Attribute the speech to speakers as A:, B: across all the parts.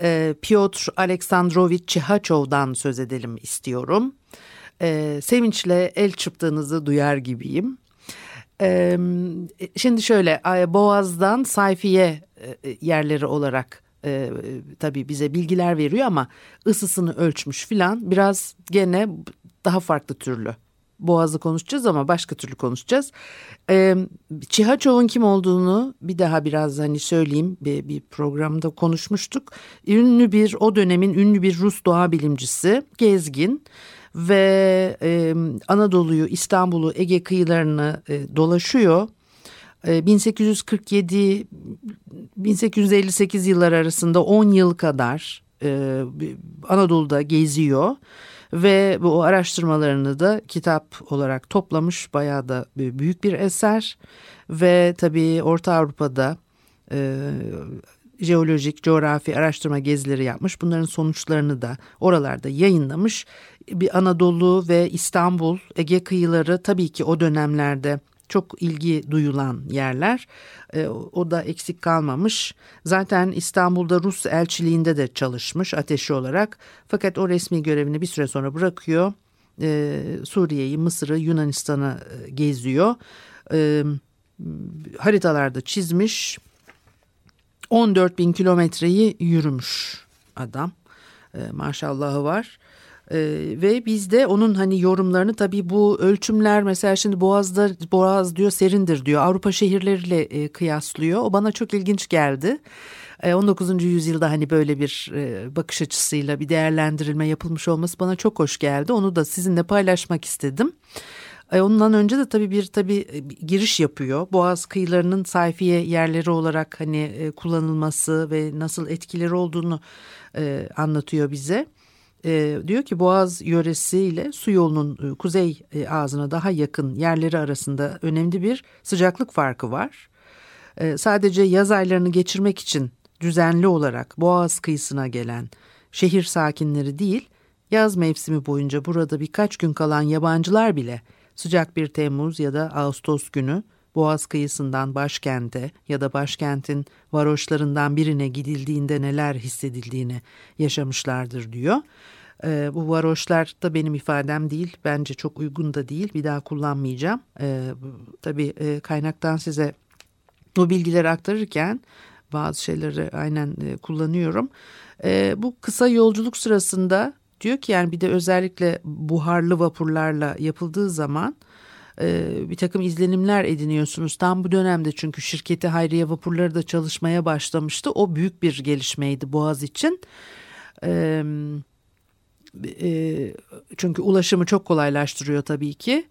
A: e, Piotr Aleksandrovich Çihaçov'dan söz edelim istiyorum. E, sevinçle el çırptığınızı duyar gibiyim. E, şimdi şöyle Boğaz'dan Sayfiye e, yerleri olarak e, tabii bize bilgiler veriyor ama ısısını ölçmüş filan biraz gene daha farklı türlü. Boğaz'ı konuşacağız ama başka türlü konuşacağız. Ee, Çihaçov'un kim olduğunu bir daha biraz hani söyleyeyim bir, bir programda konuşmuştuk. Ünlü bir o dönemin ünlü bir Rus doğa bilimcisi gezgin ve e, Anadolu'yu İstanbul'u Ege kıyılarını e, dolaşıyor. E, 1847 1858 yıllar arasında 10 yıl kadar e, Anadolu'da geziyor ve bu araştırmalarını da kitap olarak toplamış bayağı da büyük bir eser ve tabii Orta Avrupa'da e, jeolojik, coğrafi araştırma gezileri yapmış. Bunların sonuçlarını da oralarda yayınlamış. Bir Anadolu ve İstanbul, Ege kıyıları tabii ki o dönemlerde çok ilgi duyulan yerler. E, o da eksik kalmamış. Zaten İstanbul'da Rus elçiliğinde de çalışmış ateşi olarak. Fakat o resmi görevini bir süre sonra bırakıyor. E, Suriye'yi, Mısır'ı, Yunanistan'ı e, geziyor. E, haritalarda çizmiş. 14 bin kilometreyi yürümüş adam. E, maşallahı var. Ee, ve biz de onun hani yorumlarını tabii bu ölçümler mesela şimdi Boğaz'da Boğaz diyor serindir diyor Avrupa şehirleriyle e, kıyaslıyor. O bana çok ilginç geldi. 19. E, yüzyılda hani böyle bir e, bakış açısıyla bir değerlendirilme yapılmış olması bana çok hoş geldi. Onu da sizinle paylaşmak istedim. E, ondan önce de tabii bir tabii giriş yapıyor. Boğaz kıyılarının sayfiye yerleri olarak hani kullanılması ve nasıl etkileri olduğunu anlatıyor bize e, diyor ki Boğaz yöresiyle su yolunun e, kuzey e, ağzına daha yakın yerleri arasında önemli bir sıcaklık farkı var. E, sadece yaz aylarını geçirmek için düzenli olarak Boğaz kıyısına gelen şehir sakinleri değil, yaz mevsimi boyunca burada birkaç gün kalan yabancılar bile sıcak bir Temmuz ya da Ağustos günü Boğaz kıyısından başkente ya da başkentin varoşlarından birine gidildiğinde neler hissedildiğini yaşamışlardır diyor. E, bu varoşlar da benim ifadem değil. Bence çok uygun da değil. Bir daha kullanmayacağım. E, tabii e, kaynaktan size bu bilgileri aktarırken bazı şeyleri aynen e, kullanıyorum. E, bu kısa yolculuk sırasında diyor ki yani bir de özellikle buharlı vapurlarla yapıldığı zaman e, bir takım izlenimler ediniyorsunuz. Tam bu dönemde çünkü şirketi Hayriye vapurları da çalışmaya başlamıştı. O büyük bir gelişmeydi Boğaz için. Evet e, çünkü ulaşımı çok kolaylaştırıyor tabii ki.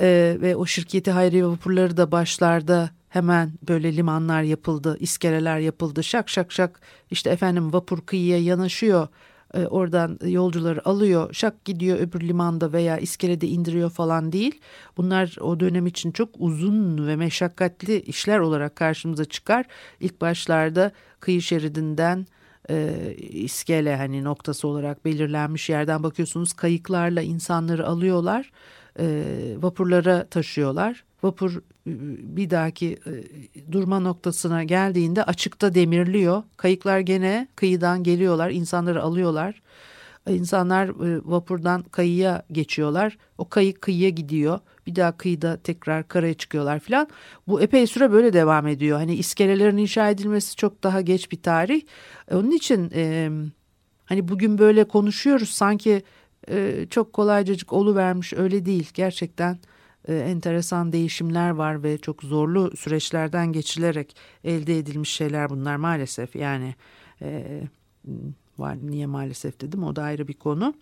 A: E, ve o şirketi hayriye vapurları da başlarda hemen böyle limanlar yapıldı, iskeleler yapıldı. Şak şak şak işte efendim vapur kıyıya yanaşıyor. E, oradan yolcuları alıyor, şak gidiyor öbür limanda veya iskelede indiriyor falan değil. Bunlar o dönem için çok uzun ve meşakkatli işler olarak karşımıza çıkar. İlk başlarda kıyı şeridinden e, iskele hani noktası olarak belirlenmiş yerden bakıyorsunuz kayıklarla insanları alıyorlar e, vapurlara taşıyorlar. Vapur bir dahaki e, durma noktasına geldiğinde açıkta demirliyor. Kayıklar gene kıyıdan geliyorlar insanları alıyorlar. İnsanlar e, vapurdan kayıya geçiyorlar. O kayık kıyıya gidiyor. Bir daha kıyıda tekrar karaya çıkıyorlar filan. Bu epey süre böyle devam ediyor. Hani iskelelerin inşa edilmesi çok daha geç bir tarih. Onun için e, hani bugün böyle konuşuyoruz sanki e, çok kolaycacık vermiş öyle değil. Gerçekten e, enteresan değişimler var ve çok zorlu süreçlerden geçilerek elde edilmiş şeyler bunlar maalesef. Yani e, var niye maalesef dedim o da ayrı bir konu.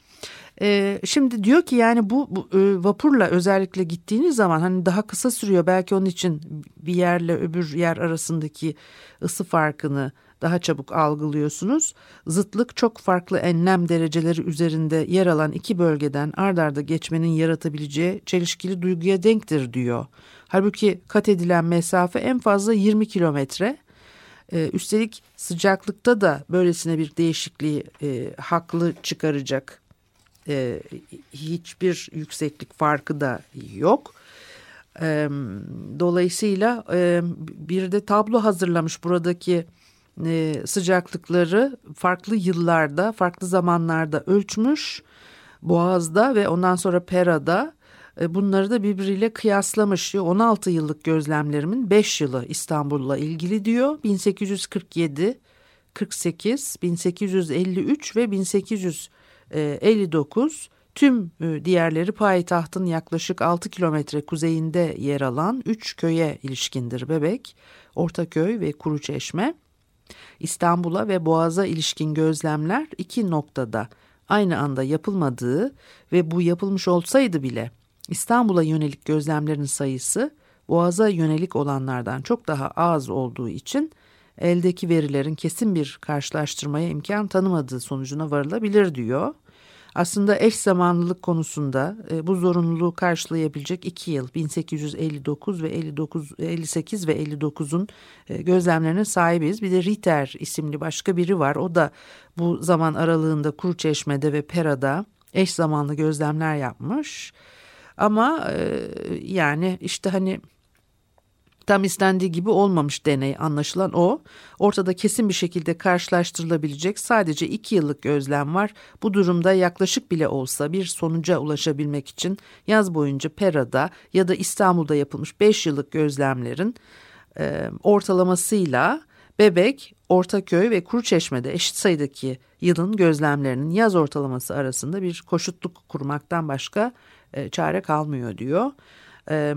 A: Ee, şimdi diyor ki yani bu, bu e, vapurla özellikle gittiğiniz zaman hani daha kısa sürüyor belki onun için bir yerle öbür yer arasındaki ısı farkını daha çabuk algılıyorsunuz. Zıtlık çok farklı enlem dereceleri üzerinde yer alan iki bölgeden ard arda geçmenin yaratabileceği çelişkili duyguya denktir diyor. Halbuki kat edilen mesafe en fazla 20 kilometre. Ee, üstelik sıcaklıkta da böylesine bir değişikliği e, haklı çıkaracak e, hiçbir yükseklik farkı da yok. E, dolayısıyla e, bir de tablo hazırlamış buradaki e, sıcaklıkları farklı yıllarda, farklı zamanlarda ölçmüş. Boğaz'da ve ondan sonra Pera'da e, bunları da birbiriyle kıyaslamış diyor. 16 yıllık gözlemlerimin 5 yılı İstanbul'la ilgili diyor. 1847, 48, 1853 ve 1859 tüm e, diğerleri payitahtın yaklaşık 6 kilometre kuzeyinde yer alan 3 köye ilişkindir Bebek, Ortaköy ve Kuruçeşme. İstanbul'a ve Boğaz'a ilişkin gözlemler iki noktada aynı anda yapılmadığı ve bu yapılmış olsaydı bile İstanbul'a yönelik gözlemlerin sayısı Boğaz'a yönelik olanlardan çok daha az olduğu için eldeki verilerin kesin bir karşılaştırmaya imkan tanımadığı sonucuna varılabilir diyor. Aslında eş zamanlılık konusunda e, bu zorunluluğu karşılayabilecek iki yıl 1859 ve 59, 58 ve 59'un e, gözlemlerine sahibiz. Bir de Ritter isimli başka biri var. O da bu zaman aralığında Kuruçeşme'de ve Pera'da eş zamanlı gözlemler yapmış. Ama e, yani işte hani tam istendiği gibi olmamış deney anlaşılan o. Ortada kesin bir şekilde karşılaştırılabilecek sadece iki yıllık gözlem var. Bu durumda yaklaşık bile olsa bir sonuca ulaşabilmek için yaz boyunca Pera'da ya da İstanbul'da yapılmış beş yıllık gözlemlerin e, ortalamasıyla Bebek, Ortaköy ve Kuruçeşme'de eşit sayıdaki yılın gözlemlerinin yaz ortalaması arasında bir koşutluk kurmaktan başka e, çare kalmıyor diyor. E,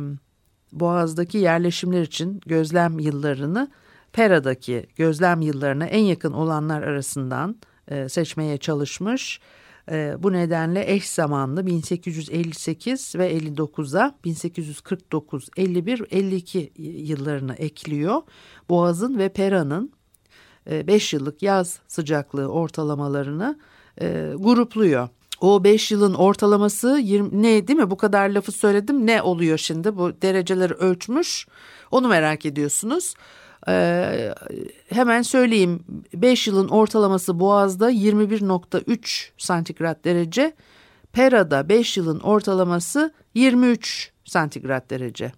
A: Boğaz'daki yerleşimler için gözlem yıllarını Pera'daki gözlem yıllarına en yakın olanlar arasından e, seçmeye çalışmış. E, bu nedenle eş zamanlı 1858 ve 59'a 1849, 51, 52 yıllarını ekliyor. Boğaz'ın ve Pera'nın 5 e, yıllık yaz sıcaklığı ortalamalarını e, grupluyor. O 5 yılın ortalaması 20, ne değil mi? Bu kadar lafı söyledim. Ne oluyor şimdi? Bu dereceleri ölçmüş. Onu merak ediyorsunuz. Ee, hemen söyleyeyim. 5 yılın ortalaması Boğaz'da 21.3 santigrat derece. Pera'da 5 yılın ortalaması 23 santigrat derece.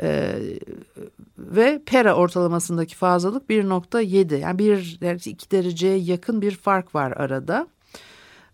A: Ee, ve Pera ortalamasındaki fazlalık 1.7 yani 1 2 dereceye yakın bir fark var arada.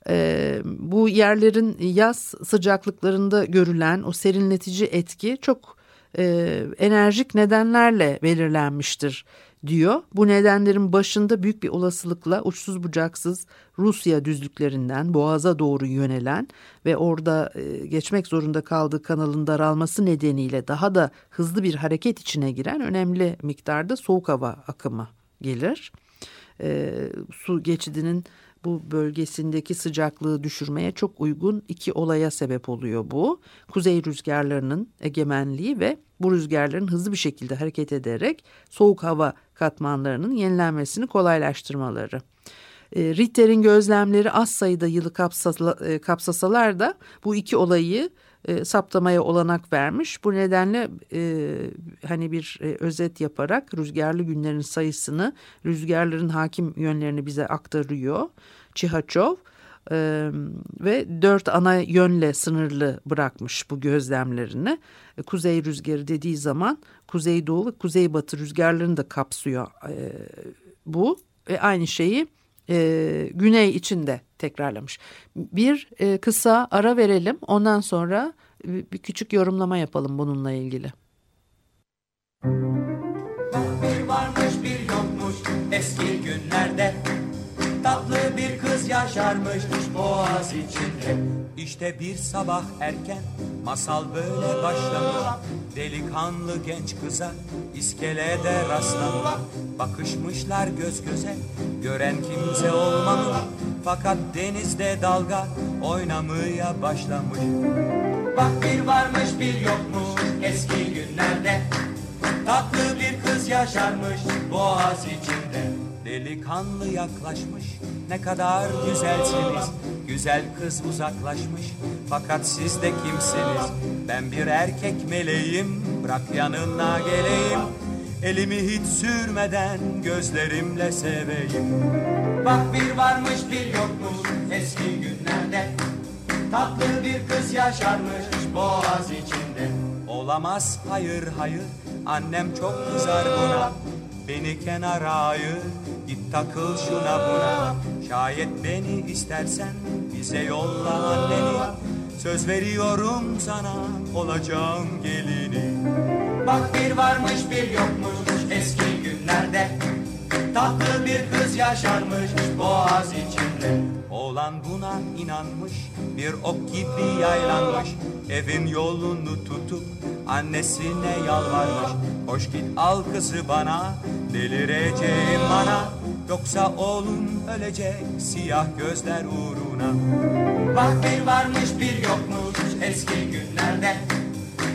A: E, bu yerlerin yaz sıcaklıklarında görülen o serinletici etki çok e, enerjik nedenlerle belirlenmiştir diyor. Bu nedenlerin başında büyük bir olasılıkla uçsuz bucaksız Rusya düzlüklerinden boğaza doğru yönelen ve orada e, geçmek zorunda kaldığı kanalın daralması nedeniyle daha da hızlı bir hareket içine giren önemli miktarda soğuk hava akımı gelir. E, su geçidinin bu bölgesindeki sıcaklığı düşürmeye çok uygun iki olaya sebep oluyor bu. Kuzey rüzgarlarının egemenliği ve bu rüzgarların hızlı bir şekilde hareket ederek soğuk hava katmanlarının yenilenmesini kolaylaştırmaları. E, Ritter'in gözlemleri az sayıda yılı e, kapsasalar da bu iki olayı e, saptamaya olanak vermiş. Bu nedenle e, hani bir e, özet yaparak rüzgarlı günlerin sayısını, rüzgarların hakim yönlerini bize aktarıyor. Çihaçov e, ve dört ana yönle sınırlı bırakmış bu gözlemlerini. E, kuzey rüzgarı dediği zaman kuzeydoğu ve kuzeybatı rüzgarlarını da kapsıyor e, bu ve aynı şeyi e, güney içinde tekrarlamış. Bir e, kısa ara verelim ondan sonra bir küçük yorumlama yapalım bununla ilgili.
B: Bir varmış bir yokmuş eski günlerde Tatlı bir kız yaşarmış boğaz içinde. İşte bir sabah erken masal böyle başlamış. Delikanlı genç kıza iskelede rastlamış. Bakışmışlar göz göze gören kimse olmamış. Fakat denizde dalga oynamaya başlamış. Bak bir varmış bir yokmuş eski günlerde. Tatlı bir kız yaşarmış boğaz içinde Delikanlı yaklaşmış. Ne kadar güzelsiniz. Güzel kız uzaklaşmış. Fakat siz de kimsiniz? Ben bir erkek meleğim. Bırak yanına geleyim. Elimi hiç sürmeden gözlerimle seveyim. Bak bir varmış bir yokmuş eski günlerde. Tatlı bir kız yaşarmış boğaz içinde. Olamaz hayır hayır. Annem çok kızar buna. Beni kenara ayır git takıl şuna buna. Şayet beni istersen bize yolla anneni. Söz veriyorum sana olacağım gelini. Bak bir varmış bir yokmuş eski günlerde. Tatlı bir kız yaşarmış boğaz içinde. Oğlan buna inanmış bir ok gibi yaylanmış. Evin yolunu tutup annesine yalvarmış. Hoş git al kızı bana delireceğim bana Yoksa oğlum ölecek siyah gözler uğruna. Bak bir varmış bir yokmuş eski günlerde.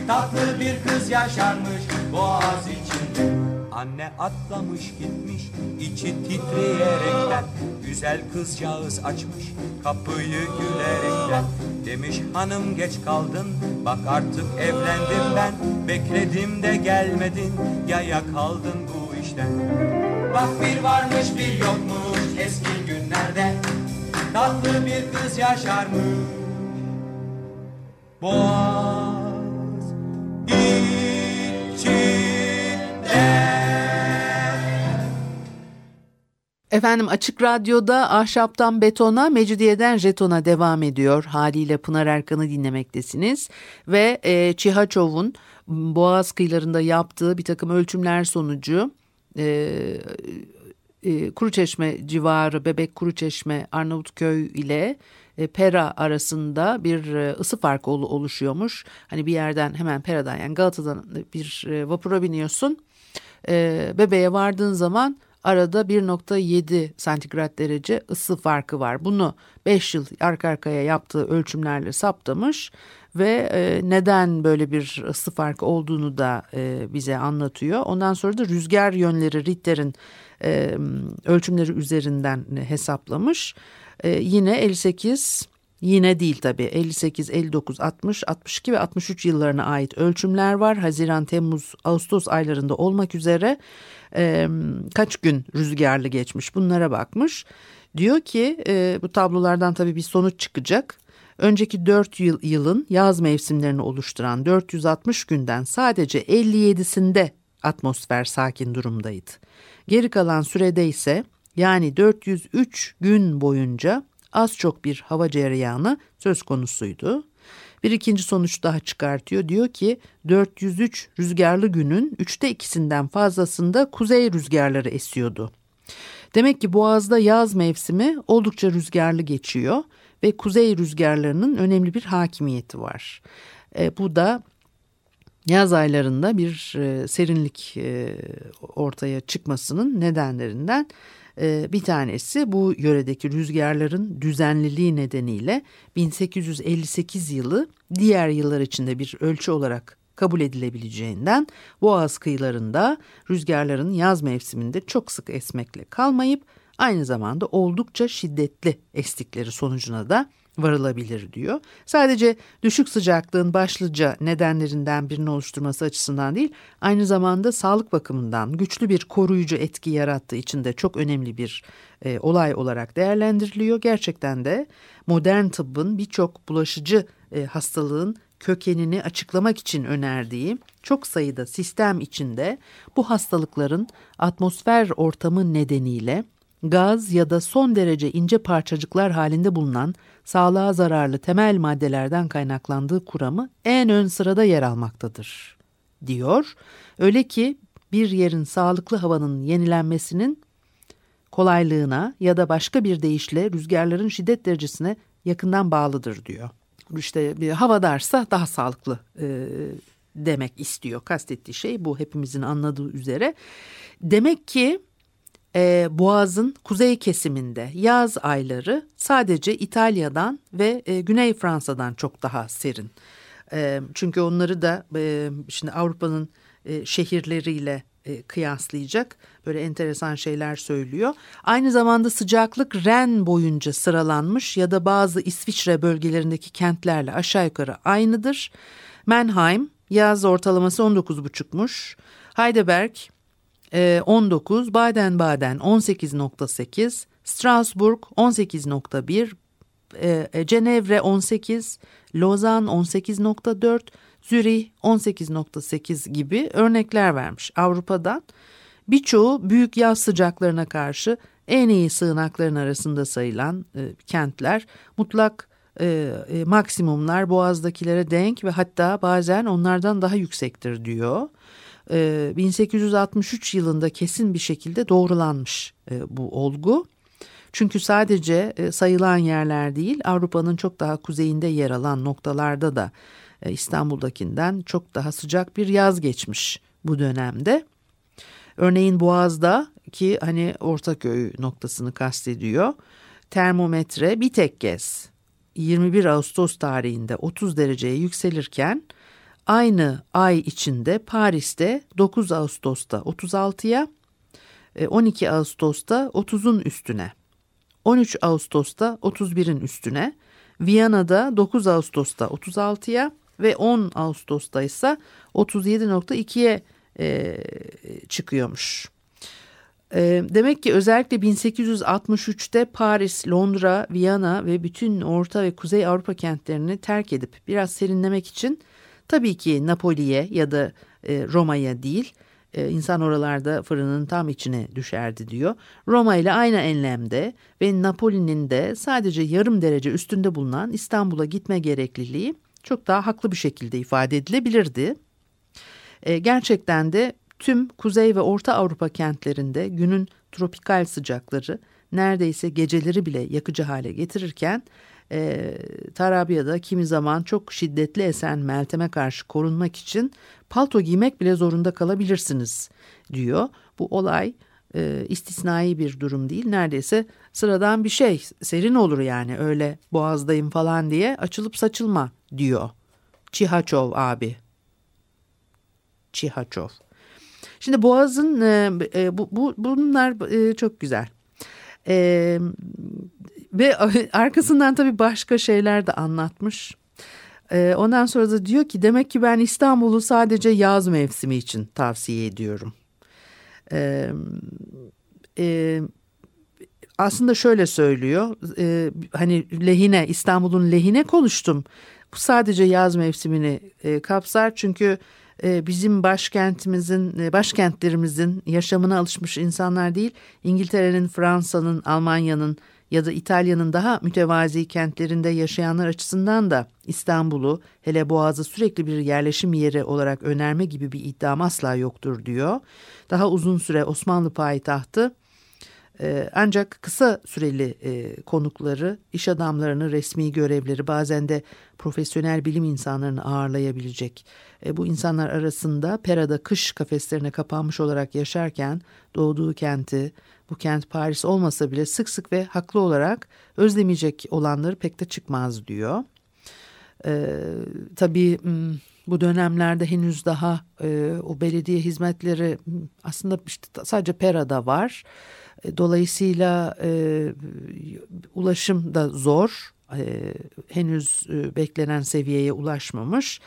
B: Tatlı bir kız yaşarmış boğaz içinde. Anne atlamış gitmiş içi titreyerekten. Güzel kızcağız açmış kapıyı gülerekten. Demiş hanım geç kaldın bak artık evlendim ben. Bekledim de gelmedin yaya kaldın bu işten Bak bir varmış bir yokmuş eski günlerde Tatlı bir kız yaşarmış Boğaz içinde
A: Efendim Açık Radyo'da Ahşaptan Betona, Mecidiyeden Jeton'a devam ediyor. Haliyle Pınar Erkan'ı dinlemektesiniz. Ve e, Çihaçov'un Boğaz kıyılarında yaptığı bir takım ölçümler sonucu... E, e, Kuruçeşme civarı Bebek Kuruçeşme Arnavutköy ile e, Pera arasında bir e, ısı farkı ol, oluşuyormuş. Hani bir yerden hemen Pera'dan yani Galata'dan bir e, vapura biniyorsun. E, bebeğe vardığın zaman arada 1.7 santigrat derece ısı farkı var. Bunu 5 yıl arka arkaya yaptığı ölçümlerle saptamış ve e, neden böyle bir ısı farkı olduğunu da e, bize anlatıyor. Ondan sonra da rüzgar yönleri Ritter'in e, ölçümleri üzerinden hesaplamış. Yine 58 Yine değil tabii 58, 59, 60, 62 ve 63 yıllarına ait ölçümler var. Haziran, Temmuz, Ağustos aylarında olmak üzere e, kaç gün rüzgarlı geçmiş bunlara bakmış. Diyor ki e, bu tablolardan tabii bir sonuç çıkacak. Önceki 4 yıl, yılın yaz mevsimlerini oluşturan 460 günden sadece 57'sinde atmosfer sakin durumdaydı. Geri kalan sürede ise yani 403 gün boyunca az çok bir hava cereyanı söz konusuydu. Bir ikinci sonuç daha çıkartıyor. Diyor ki 403 rüzgarlı günün üçte ikisinden fazlasında kuzey rüzgarları esiyordu. Demek ki Boğaz'da yaz mevsimi oldukça rüzgarlı geçiyor ve kuzey rüzgarlarının önemli bir hakimiyeti var. E, bu da yaz aylarında bir e, serinlik e, ortaya çıkmasının nedenlerinden bir tanesi bu yöredeki rüzgarların düzenliliği nedeniyle 1858 yılı diğer yıllar içinde bir ölçü olarak kabul edilebileceğinden Boğaz kıyılarında rüzgarların yaz mevsiminde çok sık esmekle kalmayıp aynı zamanda oldukça şiddetli estikleri sonucuna da varılabilir diyor. Sadece düşük sıcaklığın başlıca nedenlerinden birini oluşturması açısından değil, aynı zamanda sağlık bakımından güçlü bir koruyucu etki yarattığı için de çok önemli bir e, olay olarak değerlendiriliyor. Gerçekten de modern tıbbın birçok bulaşıcı e, hastalığın kökenini açıklamak için önerdiği çok sayıda sistem içinde bu hastalıkların atmosfer ortamı nedeniyle gaz ya da son derece ince parçacıklar halinde bulunan sağlığa zararlı temel maddelerden kaynaklandığı kuramı en ön sırada yer almaktadır, diyor. Öyle ki bir yerin sağlıklı havanın yenilenmesinin kolaylığına ya da başka bir deyişle rüzgarların şiddet derecesine yakından bağlıdır diyor. İşte bir hava darsa daha sağlıklı e, demek istiyor. Kastettiği şey bu hepimizin anladığı üzere. Demek ki e, Boğaz'ın kuzey kesiminde yaz ayları sadece İtalya'dan ve e, Güney Fransa'dan çok daha serin. E, çünkü onları da e, şimdi Avrupa'nın e, şehirleriyle e, kıyaslayacak böyle enteresan şeyler söylüyor. Aynı zamanda sıcaklık Ren boyunca sıralanmış ya da bazı İsviçre bölgelerindeki kentlerle aşağı yukarı aynıdır. Mannheim yaz ortalaması 19,5'muş. Heidelberg 19, e, Baden-Baden 18.8, Strasbourg 18.1, e, Cenevre 18, Lozan 18.4, Zürih 18.8 gibi örnekler vermiş Avrupa'dan. Birçoğu büyük yaz sıcaklarına karşı en iyi sığınakların arasında sayılan e, kentler mutlak e, e, maksimumlar boğazdakilere denk ve hatta bazen onlardan daha yüksektir diyor. E, 1863 yılında kesin bir şekilde doğrulanmış e, bu olgu. Çünkü sadece e, sayılan yerler değil Avrupa'nın çok daha kuzeyinde yer alan noktalarda da e, İstanbul'dakinden çok daha sıcak bir yaz geçmiş bu dönemde. Örneğin Boğaz'da ki hani Ortaköy noktasını kastediyor. Termometre bir tek kez 21 Ağustos tarihinde 30 dereceye yükselirken aynı ay içinde Paris'te 9 Ağustos'ta 36'ya 12 e, Ağustos'ta 30'un üstüne 13 Ağustos'ta 31'in üstüne Viyana'da 9 Ağustos'ta 36'ya ve 10 Ağustos'ta ise 37.2'ye e, çıkıyormuş. E, demek ki özellikle 1863'te Paris, Londra, Viyana ve bütün Orta ve Kuzey Avrupa kentlerini terk edip biraz serinlemek için tabii ki Napoli'ye ya da e, Roma'ya değil e, insan oralarda fırının tam içine düşerdi diyor. Roma ile aynı enlemde ve Napoli'nin de sadece yarım derece üstünde bulunan İstanbul'a gitme gerekliliği çok daha haklı bir şekilde ifade edilebilirdi. E, gerçekten de tüm Kuzey ve Orta Avrupa kentlerinde günün tropikal sıcakları neredeyse geceleri bile yakıcı hale getirirken e, Tarabya'da kimi zaman çok şiddetli esen Meltem'e karşı korunmak için palto giymek bile zorunda kalabilirsiniz diyor. Bu olay e, istisnai bir durum değil neredeyse sıradan bir şey serin olur yani öyle boğazdayım falan diye açılıp saçılma diyor Çihaçov abi. Çihaçov. Şimdi Boğaz'ın e, e, bu, bu bunlar e, çok güzel. E, ve arkasından tabii başka şeyler de anlatmış. E, ondan sonra da diyor ki demek ki ben İstanbul'u sadece yaz mevsimi için tavsiye ediyorum. E, e, aslında şöyle söylüyor e, hani lehine İstanbul'un lehine konuştum. Bu sadece yaz mevsimini e, kapsar çünkü e, bizim başkentimizin, e, başkentlerimizin yaşamına alışmış insanlar değil, İngiltere'nin, Fransa'nın, Almanya'nın ya da İtalya'nın daha mütevazi kentlerinde yaşayanlar açısından da İstanbul'u hele Boğaz'ı sürekli bir yerleşim yeri olarak önerme gibi bir iddiam asla yoktur diyor. Daha uzun süre Osmanlı payitahtı ee, ancak kısa süreli e, konukları, iş adamlarını, resmi görevleri bazen de profesyonel bilim insanlarını ağırlayabilecek. E, bu insanlar arasında Pera'da kış kafeslerine kapanmış olarak yaşarken doğduğu kenti, bu kent Paris olmasa bile sık sık ve haklı olarak özlemeyecek olanları pek de çıkmaz diyor. E, tabii bu dönemlerde henüz daha e, o belediye hizmetleri aslında işte sadece Pera'da var. E, dolayısıyla e, ulaşım da zor. E, henüz e, beklenen seviyeye ulaşmamış.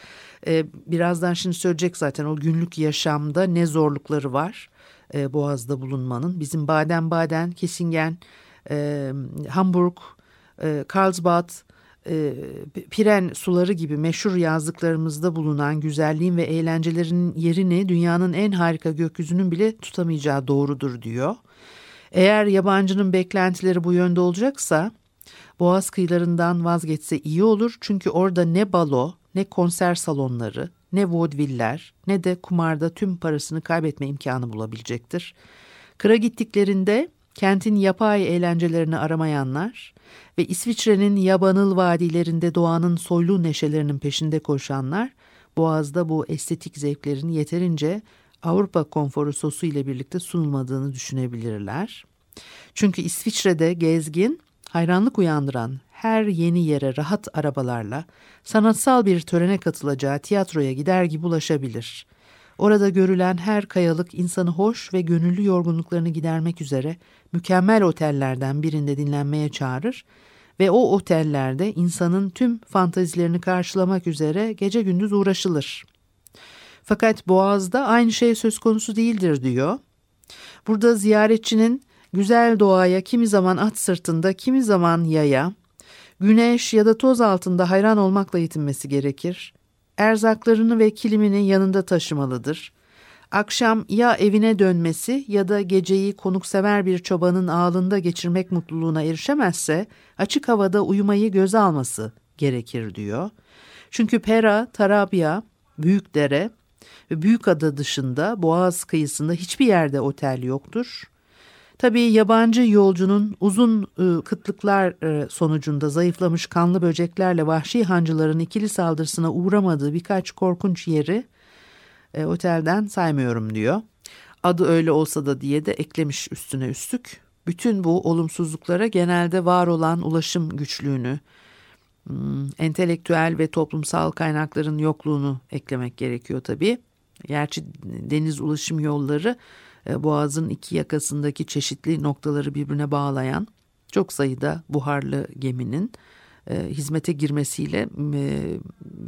A: E, birazdan şimdi söyleyecek zaten o günlük yaşamda ne zorlukları var e, Boğaz'da bulunmanın. Bizim Baden-Baden, Kissingen, e, Hamburg, e, Karlsbad, e, Piren suları gibi meşhur yazdıklarımızda bulunan güzelliğin ve eğlencelerin yerini dünyanın en harika gökyüzünün bile tutamayacağı doğrudur diyor. Eğer yabancının beklentileri bu yönde olacaksa Boğaz kıyılarından vazgeçse iyi olur çünkü orada ne balo, ne konser salonları, ne vaudeviller, ne de kumarda tüm parasını kaybetme imkanı bulabilecektir. Kıra gittiklerinde kentin yapay eğlencelerini aramayanlar ve İsviçre'nin yabanıl vadilerinde doğanın soylu neşelerinin peşinde koşanlar Boğaz'da bu estetik zevklerin yeterince Avrupa konforu sosu ile birlikte sunulmadığını düşünebilirler. Çünkü İsviçre'de gezgin hayranlık uyandıran her yeni yere rahat arabalarla sanatsal bir törene katılacağı tiyatroya gider gibi ulaşabilir. Orada görülen her kayalık insanı hoş ve gönüllü yorgunluklarını gidermek üzere mükemmel otellerden birinde dinlenmeye çağırır ve o otellerde insanın tüm fantazilerini karşılamak üzere gece gündüz uğraşılır. Fakat Boğaz'da aynı şey söz konusu değildir diyor. Burada ziyaretçinin güzel doğaya kimi zaman at sırtında, kimi zaman yaya, güneş ya da toz altında hayran olmakla yetinmesi gerekir. Erzaklarını ve kilimini yanında taşımalıdır. Akşam ya evine dönmesi ya da geceyi konuksever bir çobanın ağlında geçirmek mutluluğuna erişemezse açık havada uyumayı göze alması gerekir diyor. Çünkü Pera, Tarabya, Büyükdere ve Büyükada dışında Boğaz kıyısında hiçbir yerde otel yoktur. Tabii yabancı yolcunun uzun ıı, kıtlıklar ıı, sonucunda zayıflamış kanlı böceklerle vahşi hancıların ikili saldırısına uğramadığı birkaç korkunç yeri e, otelden saymıyorum diyor. Adı öyle olsa da diye de eklemiş üstüne üstlük. Bütün bu olumsuzluklara genelde var olan ulaşım güçlüğünü, entelektüel ve toplumsal kaynakların yokluğunu eklemek gerekiyor tabii. Gerçi deniz ulaşım yolları Boğaz'ın iki yakasındaki çeşitli noktaları birbirine bağlayan çok sayıda buharlı geminin e, hizmete girmesiyle e,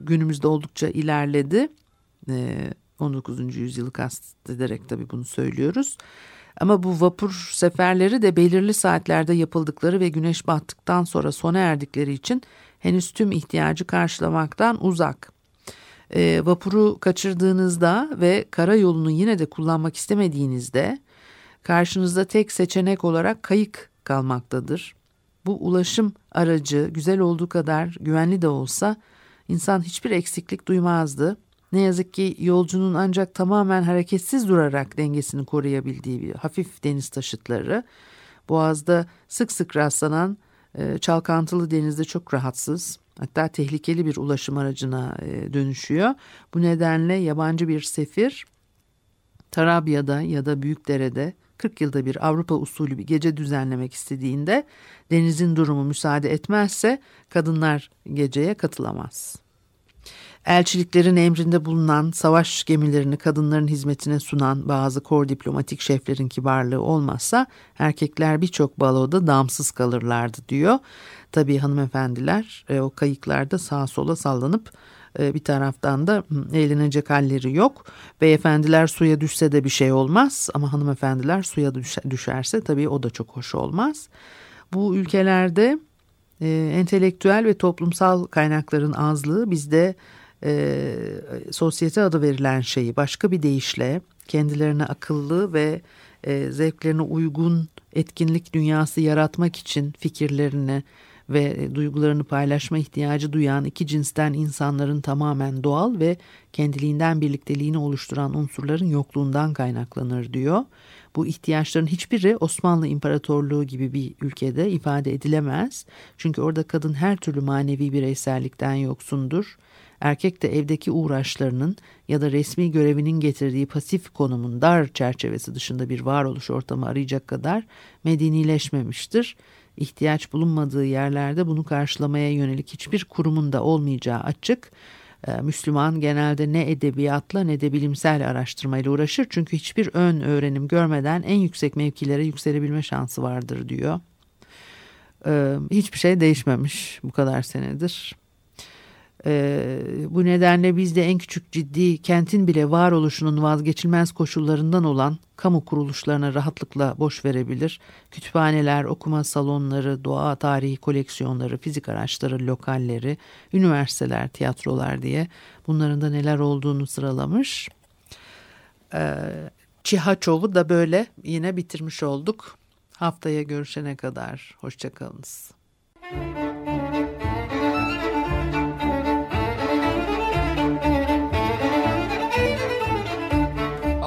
A: günümüzde oldukça ilerledi. E, 19. yüzyılı kastederek tabii bunu söylüyoruz. Ama bu vapur seferleri de belirli saatlerde yapıldıkları ve güneş battıktan sonra sona erdikleri için henüz tüm ihtiyacı karşılamaktan uzak. E, vapuru kaçırdığınızda ve karayolunu yine de kullanmak istemediğinizde karşınızda tek seçenek olarak kayık kalmaktadır. Bu ulaşım aracı güzel olduğu kadar güvenli de olsa insan hiçbir eksiklik duymazdı. Ne yazık ki yolcunun ancak tamamen hareketsiz durarak dengesini koruyabildiği bir hafif deniz taşıtları Boğaz'da sık sık rastlanan e, çalkantılı denizde çok rahatsız hatta tehlikeli bir ulaşım aracına e, dönüşüyor. Bu nedenle yabancı bir sefir Tarabya'da ya da Büyükdere'de 40 yılda bir Avrupa usulü bir gece düzenlemek istediğinde denizin durumu müsaade etmezse kadınlar geceye katılamaz. Elçiliklerin emrinde bulunan savaş gemilerini kadınların hizmetine sunan bazı kor diplomatik şeflerin kibarlığı olmazsa erkekler birçok baloda damsız kalırlardı diyor. Tabii hanımefendiler e, o kayıklarda sağa sola sallanıp e, bir taraftan da eğlenecek halleri yok. Beyefendiler suya düşse de bir şey olmaz ama hanımefendiler suya düşerse tabii o da çok hoş olmaz. Bu ülkelerde e, entelektüel ve toplumsal kaynakların azlığı bizde e, sosyete adı verilen şeyi başka bir deyişle kendilerine akıllı ve e, zevklerine uygun etkinlik dünyası yaratmak için fikirlerini ve duygularını paylaşma ihtiyacı duyan iki cinsten insanların tamamen doğal ve kendiliğinden birlikteliğini oluşturan unsurların yokluğundan kaynaklanır diyor. Bu ihtiyaçların hiçbiri Osmanlı İmparatorluğu gibi bir ülkede ifade edilemez. Çünkü orada kadın her türlü manevi bireysellikten yoksundur erkek de evdeki uğraşlarının ya da resmi görevinin getirdiği pasif konumun dar çerçevesi dışında bir varoluş ortamı arayacak kadar medenileşmemiştir. İhtiyaç bulunmadığı yerlerde bunu karşılamaya yönelik hiçbir kurumun da olmayacağı açık. Ee, Müslüman genelde ne edebiyatla ne de bilimsel araştırmayla uğraşır çünkü hiçbir ön öğrenim görmeden en yüksek mevkilere yükselebilme şansı vardır diyor. Ee, hiçbir şey değişmemiş bu kadar senedir. Ee, bu nedenle bizde en küçük ciddi kentin bile varoluşunun vazgeçilmez koşullarından olan kamu kuruluşlarına rahatlıkla boş verebilir. Kütüphaneler, okuma salonları, doğa tarihi koleksiyonları, fizik araçları, lokalleri, üniversiteler, tiyatrolar diye bunların da neler olduğunu sıralamış. Ee, Çihaçov'u da böyle yine bitirmiş olduk. Haftaya görüşene kadar hoşçakalınız. Müzik